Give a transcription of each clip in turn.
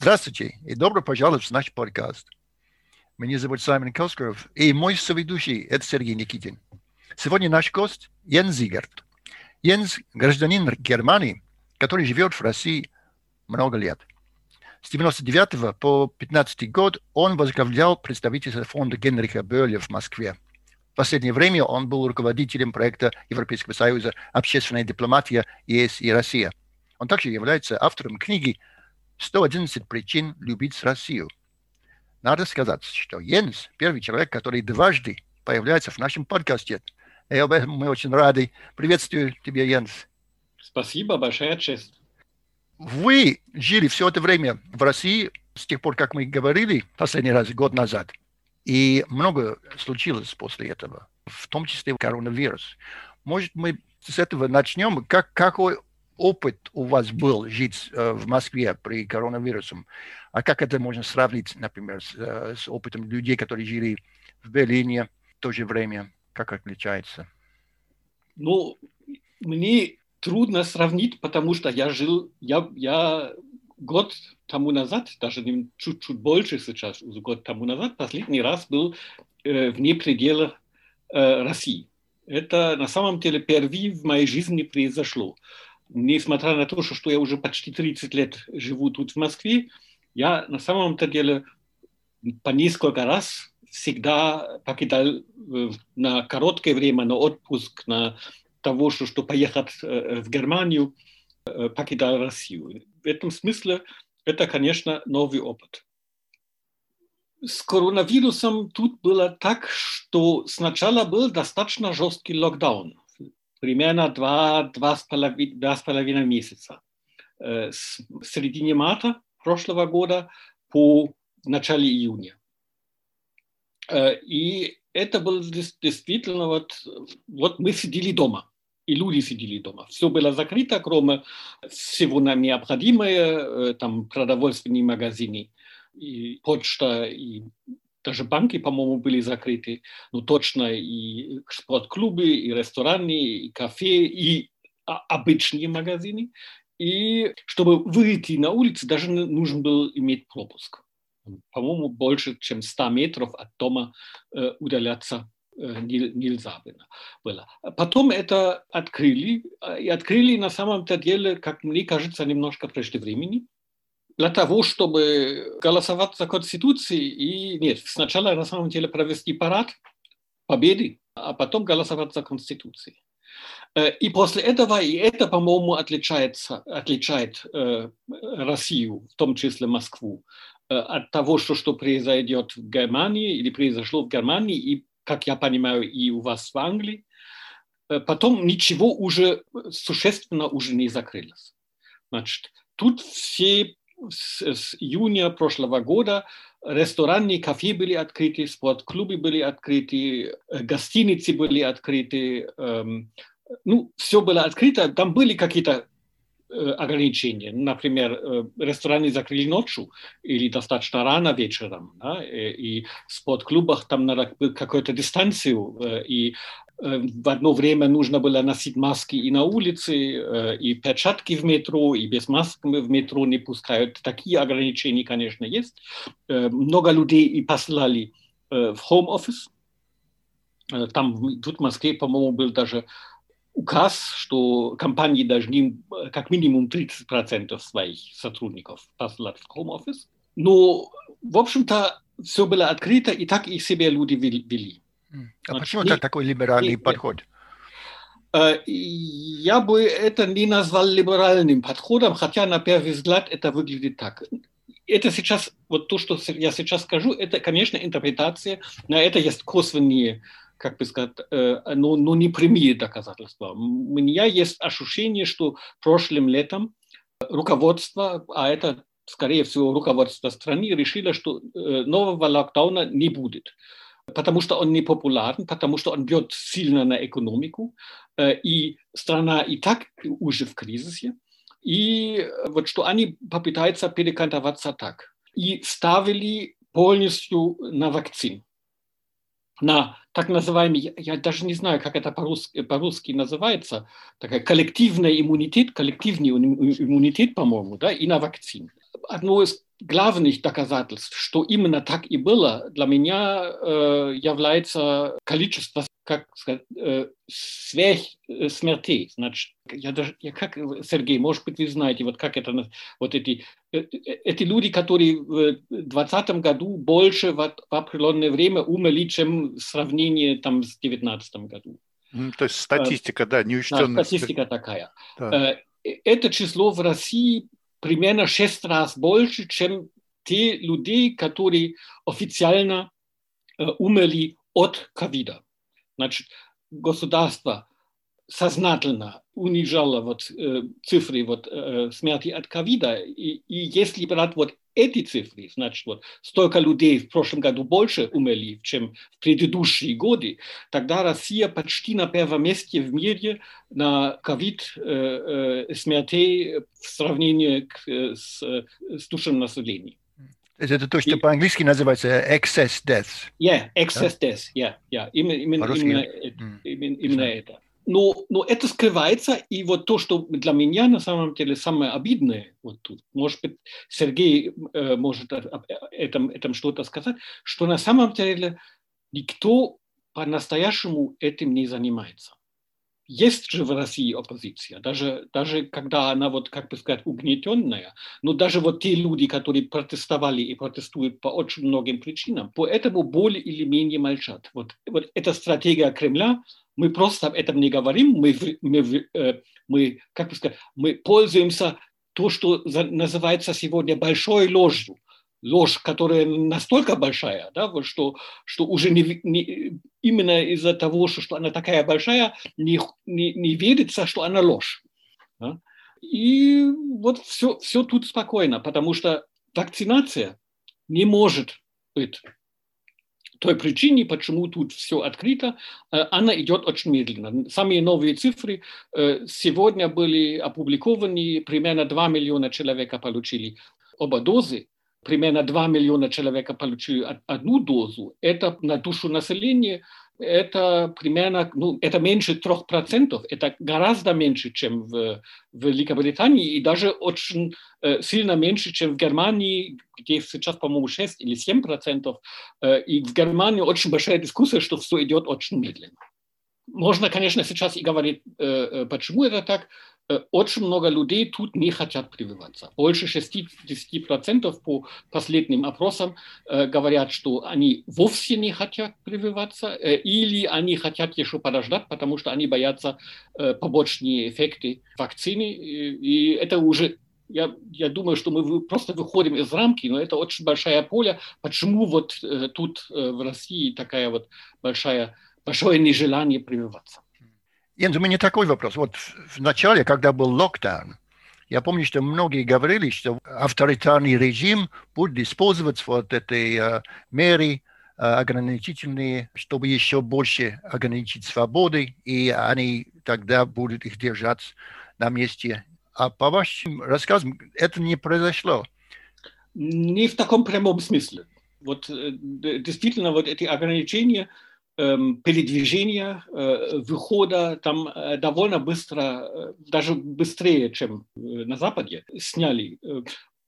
Здравствуйте и добро пожаловать в наш подкаст. Меня зовут Саймон Коскоров, и мой соведущий – это Сергей Никитин. Сегодня наш гость – Йенс Зигард. Йенс – гражданин Германии, который живет в России много лет. С 1999 по 2015 год он возглавлял представительство фонда Генриха Бёля в Москве. В последнее время он был руководителем проекта Европейского Союза «Общественная дипломатия ЕС и Россия». Он также является автором книги – 111 причин любить Россию. Надо сказать, что Йенс – первый человек, который дважды появляется в нашем подкасте. И об этом мы очень рады. Приветствую тебя, Йенс. Спасибо, большая честь. Вы жили все это время в России с тех пор, как мы говорили последний раз, год назад. И много случилось после этого, в том числе коронавирус. Может, мы с этого начнем? Как, какой опыт у вас был жить э, в Москве при коронавирусом, а как это можно сравнить, например, с, э, с опытом людей, которые жили в Берлине в то же время? Как отличается? Ну, мне трудно сравнить, потому что я жил, я, я год тому назад, даже чуть-чуть больше сейчас, год тому назад, последний раз был э, вне пределов э, России. Это на самом деле впервые в моей жизни произошло несмотря на то, что я уже почти 30 лет живу тут в Москве, я на самом-то деле по несколько раз всегда покидал э, на короткое время, на отпуск, на того, что, что поехать э, в Германию, э, покидал Россию. В этом смысле это, конечно, новый опыт. С коронавирусом тут было так, что сначала был достаточно жесткий локдаун примерно два, два, с половиной, два с половиной месяца. С середины марта прошлого года по начале июня. И это было действительно вот, вот мы сидели дома, и люди сидели дома. Все было закрыто, кроме всего нам необходимого, там продовольственные магазины, и почта, и даже банки, по-моему, были закрыты, ну точно и спортклубы, и рестораны, и кафе, и обычные магазины. И чтобы выйти на улицу, даже нужен был иметь пропуск. По-моему, больше, чем 100 метров от дома э, удаляться э, нельзя было. Потом это открыли, и открыли на самом-то деле, как мне кажется, немножко преждевременно для того, чтобы голосовать за Конституцию и нет, сначала на самом деле провести парад победы, а потом голосовать за Конституцию. Э, и после этого, и это, по-моему, отличается, отличает э, Россию, в том числе Москву, э, от того, что, что произойдет в Германии или произошло в Германии, и, как я понимаю, и у вас в Англии. Потом ничего уже существенно уже не закрылось. Значит, тут все с, с июня прошлого года рестораны, кафе были открыты, спортклубы были открыты, гостиницы были открыты, эм, ну, все было открыто. Там были какие-то э, ограничения. Например, э, рестораны закрыли ночью или достаточно рано вечером. Да? И в спортклубах там надо какую-то дистанцию. Э, и в одно время нужно было носить маски и на улице, и перчатки в метро, и без масок в метро не пускают. Такие ограничения, конечно, есть. Много людей и послали в home-office. Там, тут в Москве, по-моему, был даже указ, что компании должны как минимум 30% своих сотрудников послать в home-office. Но, в общем-то, все было открыто, и так и себе люди вели. А почему так такой либеральный подход? Э, я бы это не назвал либеральным подходом, хотя на первый взгляд это выглядит так. Это сейчас, вот то, что я сейчас скажу, это, конечно, интерпретация, на это есть косвенные, как бы сказать, э, но, но не прямые доказательства. У меня есть ощущение, что прошлым летом руководство, а это, скорее всего, руководство страны решило, что э, нового локдауна не будет потому что он не популярен, потому что он бьет сильно на экономику, э, и страна и так уже в кризисе, и вот что они попытаются перекантоваться так. И ставили полностью на вакцин, на так называемый, я даже не знаю, как это по-русски, по-русски называется, такая коллективный иммунитет, коллективный иммунитет, по-моему, да, и на вакцин. Одно из главных доказательств, что именно так и было, для меня э, является количество, как сказать, э, сверх смертей. Значит, я даже, я как, Сергей, может быть, вы знаете, вот как это, вот эти, э, эти люди, которые в 2020 году больше в, в определенное время умерли, чем в сравнении там с 2019 году. То есть статистика, да, неучтенная. Да, статистика такая. Да. Это число в России примерно шесть раз больше, чем те люди, которые официально э, умерли от ковида. Значит, государство сознательно унижало вот, э, цифры вот, э, смерти от ковида. И, и если брать вот эти цифры, значит, вот столько людей в прошлом году больше умерли, чем в предыдущие годы, тогда Россия почти на первом месте в мире на ковид э, э, смертей в сравнении с, с душным населением. Это то, что по-английски называется excess deaths. Yeah, excess да? deaths, yeah, yeah. Именно, именно, именно, mm. именно, именно это но, но это скрывается, и вот то, что для меня на самом деле самое обидное, вот тут, может быть, Сергей э, может об этом, этом что-то сказать, что на самом деле никто по-настоящему этим не занимается. Есть же в России оппозиция, даже, даже когда она, вот, как бы сказать, угнетенная, но даже вот те люди, которые протестовали и протестуют по очень многим причинам, поэтому более или менее молчат. Вот, вот эта стратегия Кремля – мы просто об этом не говорим, мы, мы, э, мы, как бы сказать, мы пользуемся то, что называется сегодня большой ложью. Ложь, которая настолько большая, да, что, что уже не, не, именно из-за того, что, что она такая большая, не, не, не верится, что она ложь. Да? И вот все, все тут спокойно, потому что вакцинация не может быть той причине, почему тут все открыто, э, она идет очень медленно. Самые новые цифры э, сегодня были опубликованы, примерно 2 миллиона человек получили оба дозы, примерно 2 миллиона человек получили одну дозу. Это на душу населения это примерно, ну, это меньше 3%, это гораздо меньше, чем в, в Великобритании, и даже очень э, сильно меньше, чем в Германии, где сейчас, по-моему, 6 или 7%, э, и в Германии очень большая дискуссия, что все идет очень медленно. Можно, конечно, сейчас и говорить, э, э почему это так, очень много людей тут не хотят прививаться. Больше 60% по последним опросам э, говорят, что они вовсе не хотят прививаться, э, или они хотят еще подождать, потому что они боятся э, побочные эффекты вакцины. И, это уже я, я думаю, что мы просто выходим из рамки, но это очень большая поле. Почему вот э, тут э, в России такая вот большая, большое нежелание прививаться? Jens, у меня такой вопрос. Вот в начале, когда был локдаун, я помню, что многие говорили, что авторитарный режим будет использовать вот эти uh, меры uh, ограничительные, чтобы еще больше ограничить свободы, и они тогда будут их держать на месте. А по вашим рассказам это не произошло. Не в таком прямом смысле. Вот действительно вот эти ограничения – передвижения, выхода там довольно быстро, даже быстрее, чем на Западе, сняли.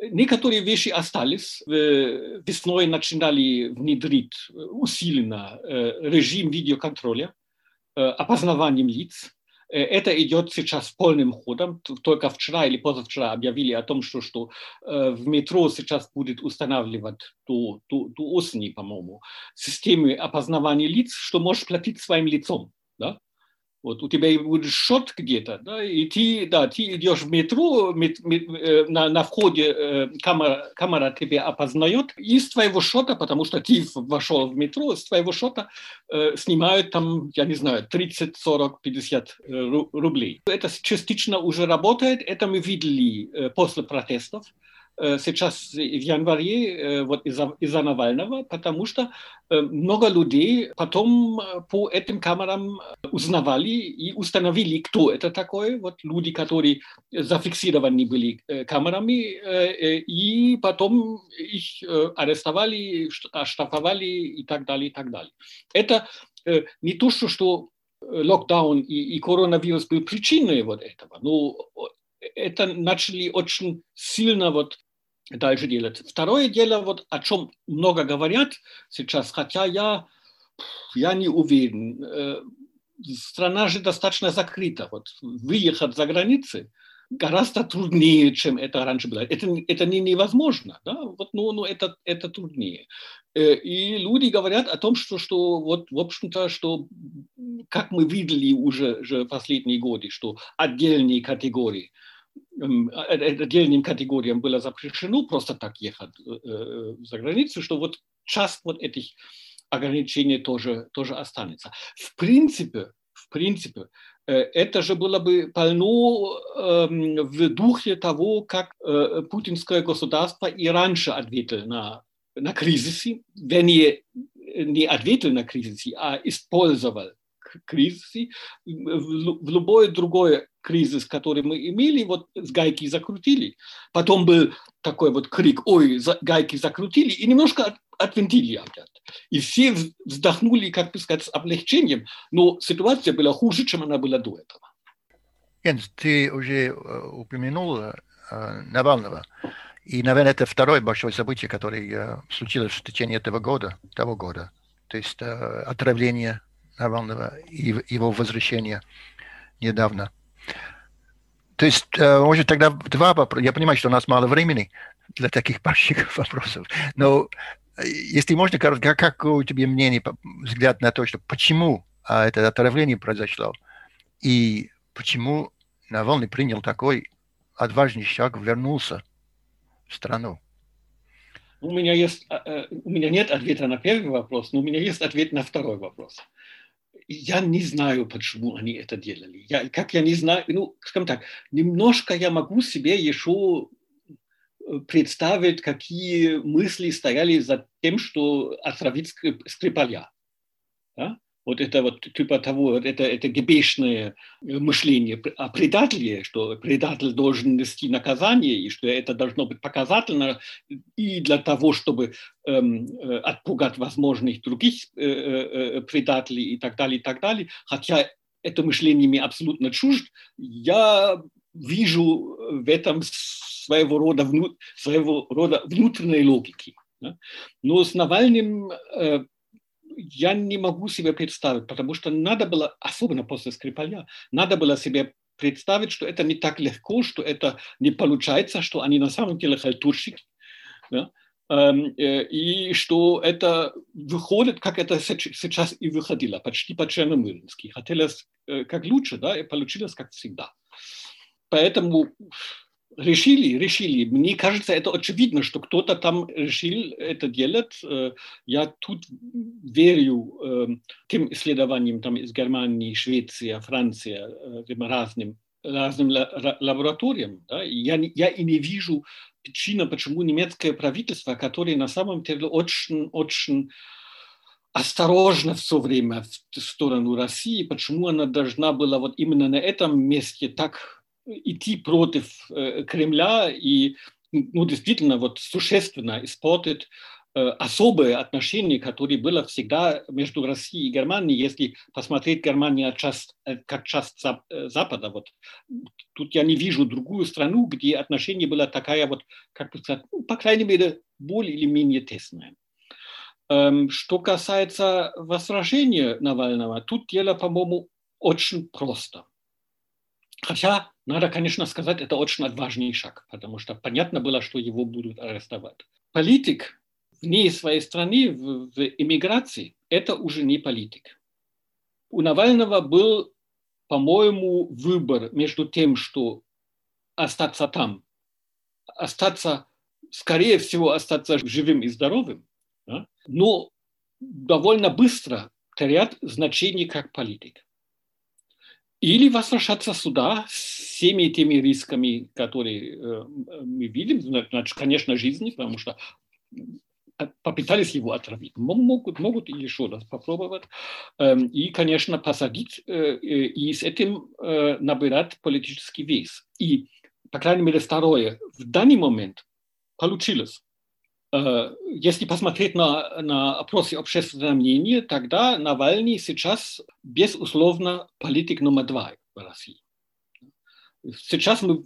Некоторые вещи остались. Весной начинали внедрить усиленно режим видеоконтроля, опознаванием лиц. Э, это идет сейчас полным ходом. Только вчера или позавчера объявили о том, что, что э, в метро сейчас будет устанавливать до, до, до осени, по-моему, системы опознавания лиц, что можешь платить своим лицом. Да? Вот у тебя будет счет где-то, да, и ты, да, ты идешь в метро, мет, мет, э, на, на входе э, камера, камера тебя опознает, и с твоего счета, потому что ты вошел в метро, с твоего счета э, снимают там, я не знаю, 30, 40, 50 рублей. Это частично уже работает, это мы видели э, после протестов, Э, сейчас в январе э, вот из-за из Навального, потому что э, много людей потом по этим камерам узнавали и установили, кто это такой. Вот люди, которые зафиксированы были камерами, и потом их арестовали, оштрафовали и так далее, и так далее. Это не то, что, что локдаун и, и коронавирус был причиной вот этого, но это начали очень сильно вот дальше делать. Второе дело, вот о чем много говорят сейчас, хотя я, я не уверен. Э, страна же достаточно закрыта. Вот выехать за границы гораздо труднее, чем это раньше было. Это, это не невозможно, да? вот, ну, ну, это, это труднее. Э, и люди говорят о том, что, что вот, в общем-то, что, как мы видели уже, уже последние годы, что отдельные категории – отдельным категориям было запрещено просто так ехать э, за границу, что вот часть вот этих ограничений тоже, тоже останется. В принципе, в принципе, это же было бы полно эм, в духе того, как путинское государство и раньше ответило на, на кризисы, вернее, не ответил на кризисы, а использовал кризисы, в любой другой кризис, который мы имели, вот с гайки закрутили. Потом был такой вот крик, ой, гайки закрутили, и немножко отвинтили опять. И все вздохнули, как бы сказать, с облегчением, но ситуация была хуже, чем она была до этого. Jens, ты уже упомянул Навального. И, наверное, это второе большое событие, которое случилось в течение этого года, того года. То есть отравление Навального и его возвращение недавно. То есть, э, может, тогда два вопроса. Я понимаю, что у нас мало времени для таких больших вопросов. Но э, если можно, как, как у тебя мнение, взгляд на то, что почему а, это отравление произошло, и почему Навальный принял такой отважный шаг, вернулся в страну? У меня, есть, э, у меня нет ответа на первый вопрос, но у меня есть ответ на второй вопрос я не знаю, почему они это делали. Я, как я не знаю, ну, скажем так, немножко я могу себе еще э, представить, какие мысли стояли за тем, что отравить Скрипаля. Да? Вот это вот типа того, это, это гебешное мышление о предателе, что предатель должен нести наказание, и что это должно быть показательно и для того, чтобы эм, э, отпугать возможных других э, э, э, предателей и так далее, и так далее. Хотя это мышление мне абсолютно чужд, я вижу в этом своего рода, вну, своего рода внутренней логики. Да? Но с Навальным э, я не могу себе представить, потому что надо было, особенно после Скрипаля, надо было себе представить, что это не так легко, что это не получается, что они на самом деле халтурщики. Да? Эм, э, и что это выходит, как это сейчас и выходило, почти по-черномырнски. Хотелось э, как лучше, да, и получилось как всегда. Поэтому решили, решили. Мне кажется, это очевидно, что кто-то там решил это делать. Э, я тут верю э, тем исследованиям там из Германии, Швеции, Франции, э, разным, разным лабораториям. Да? Я, я и не вижу причины, почему немецкое правительство, которое на самом деле очень, очень осторожно все время в сторону России, почему она должна была вот именно на этом месте так идти против э, Кремля и ну, действительно вот существенно испортить э, особые отношения, которые было всегда между Россией и Германией, если посмотреть Германию э, как часть Запада. Вот. Тут я не вижу другую страну, где отношения была такая вот, как бы сказать, ну, по крайней мере, более или менее тесная. Эм, что касается возражения Навального, тут дело, по-моему, очень просто. Хотя надо, конечно, сказать, это очень отважный шаг, потому что понятно было, что его будут арестовать. Политик вне своей страны, в, в эмиграции, это уже не политик. У Навального был, по-моему, выбор между тем, что остаться там, остаться, скорее всего, остаться живым и здоровым, да? но довольно быстро терять значение как политик. Или возвращаться сюда с всеми теми рисками, которые э, мы видим, значит, конечно, жизни, потому что попытались его отравить, могут, могут еще раз попробовать, эм, и, конечно, посадить э, и с этим э, набирать политический вес. И, по крайней мере, второе, в данный момент получилось. Э, если посмотреть на, на опросы общественного мнения, тогда Навальный сейчас, безусловно, политик номер два в России. Сейчас мы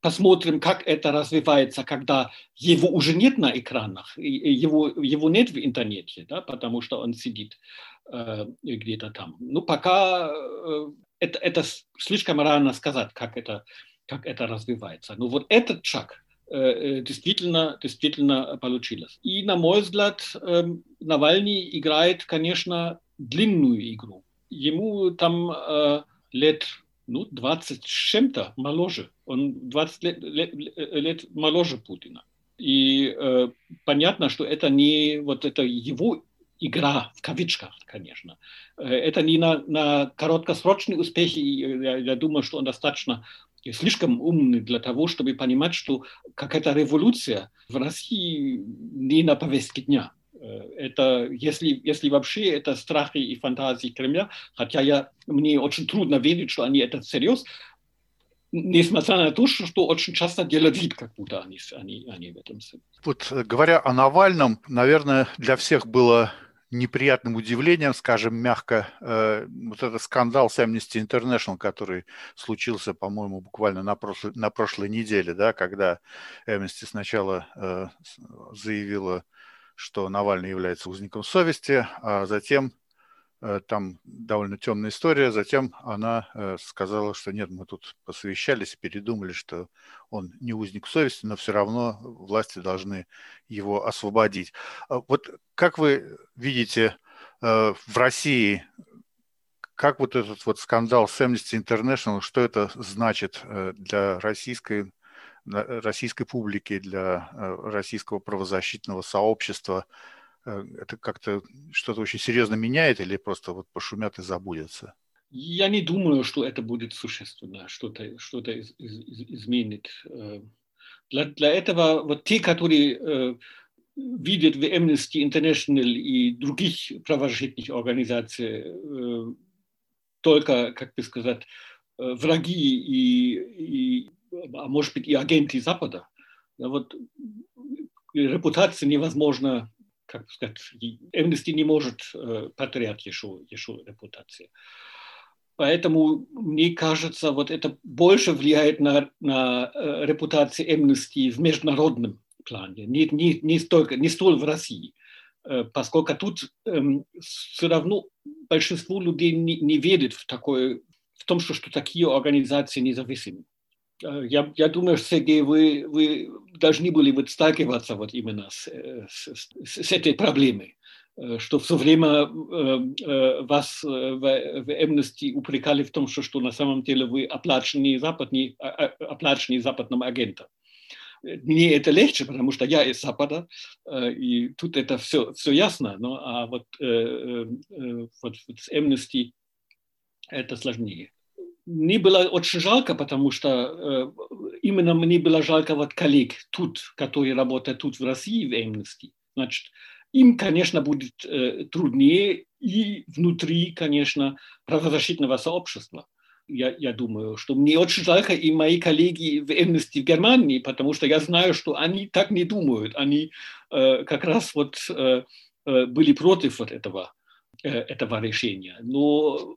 посмотрим, как это развивается, когда его уже нет на экранах, его, его нет в интернете, да, потому что он сидит э, где-то там. Ну, пока э, это, это слишком рано сказать, как это, как это развивается. Но вот этот шаг действительно, действительно получилось. И, на мой взгляд, э, Навальный играет, конечно, длинную игру. Ему там э, лет ну, 20 с чем-то моложе. Он 20 лет, лет, лет моложе Путина. И э, понятно, что это не вот это его игра, в кавычках, конечно. Э, это не на, на короткосрочные успехи. Я, я думаю, что он достаточно слишком умный для того, чтобы понимать, что какая-то революция в России не на повестке дня. Э, это, если, если вообще это страхи и фантазии Кремля, хотя я, мне очень трудно верить, что они это всерьез, несмотря на то, что очень часто делают вид, как будто они, они, они в этом. Вот э, говоря о Навальном, наверное, для всех было неприятным удивлением, скажем мягко, э, вот этот скандал с Amnesty International, который случился, по-моему, буквально на прошлой, на прошлой неделе, да, когда Amnesty сначала э, заявила что Навальный является узником совести, а затем там довольно темная история. Затем она э, сказала, что нет, мы тут посовещались, передумали, что он не узник совести, но все равно власти должны его освободить. А вот как вы видите э, в России, как вот этот вот скандал с Amnesty International, что это значит для российской российской публики, для э, российского правозащитного сообщества? Э, это как-то что-то очень серьезно меняет или просто вот пошумят и забудется? Я не думаю, что это будет существенно, что-то что из, из, изменит. Э, для, для этого вот те, которые видят в Amnesty International и других правозащитных организаций только, как бы сказать, враги и, и а может быть и агенты Запада. Вот репутация невозможна, как сказать, Amnesty не может э, потерять еще, еще репутацию. Поэтому, мне кажется, вот это больше влияет на, на э, репутацию Amnesty в международном плане, не, не, не, столько, не столь в России. Э, поскольку тут эм, все равно большинство людей не, не верит в, такое, в том, что, что такие организации независимы. Э, я, я думаю, Сергей, вы, вы должны были вот сталкиваться вот именно с, э, с, с этой проблемой, э, что все время вас в, в Amnesty упрекали в том, что, что на самом деле вы оплаченный, западный, а, а, оплаченный западным агентом. Мне это легче, потому что я из Запада, и тут это все, все ясно, но а вот, вот с Amnesty это сложнее мне было очень жалко, потому что э, именно мне было жалко вот коллег тут, которые работают тут в России, в Amnesty. Значит, им, конечно, будет э, труднее и внутри, конечно, правозащитного сообщества. Я, я думаю, что мне очень жалко и мои коллеги в Amnesty в Германии, потому что я знаю, что они так не думают. Они э, как раз вот э, э были против вот этого, э, этого решения. Но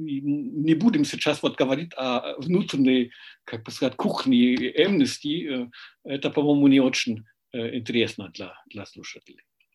не будем сейчас вот говорить о внутренней, как бы сказать, кухне Amnesty. Это, по-моему, не очень интересно для, для слушателей.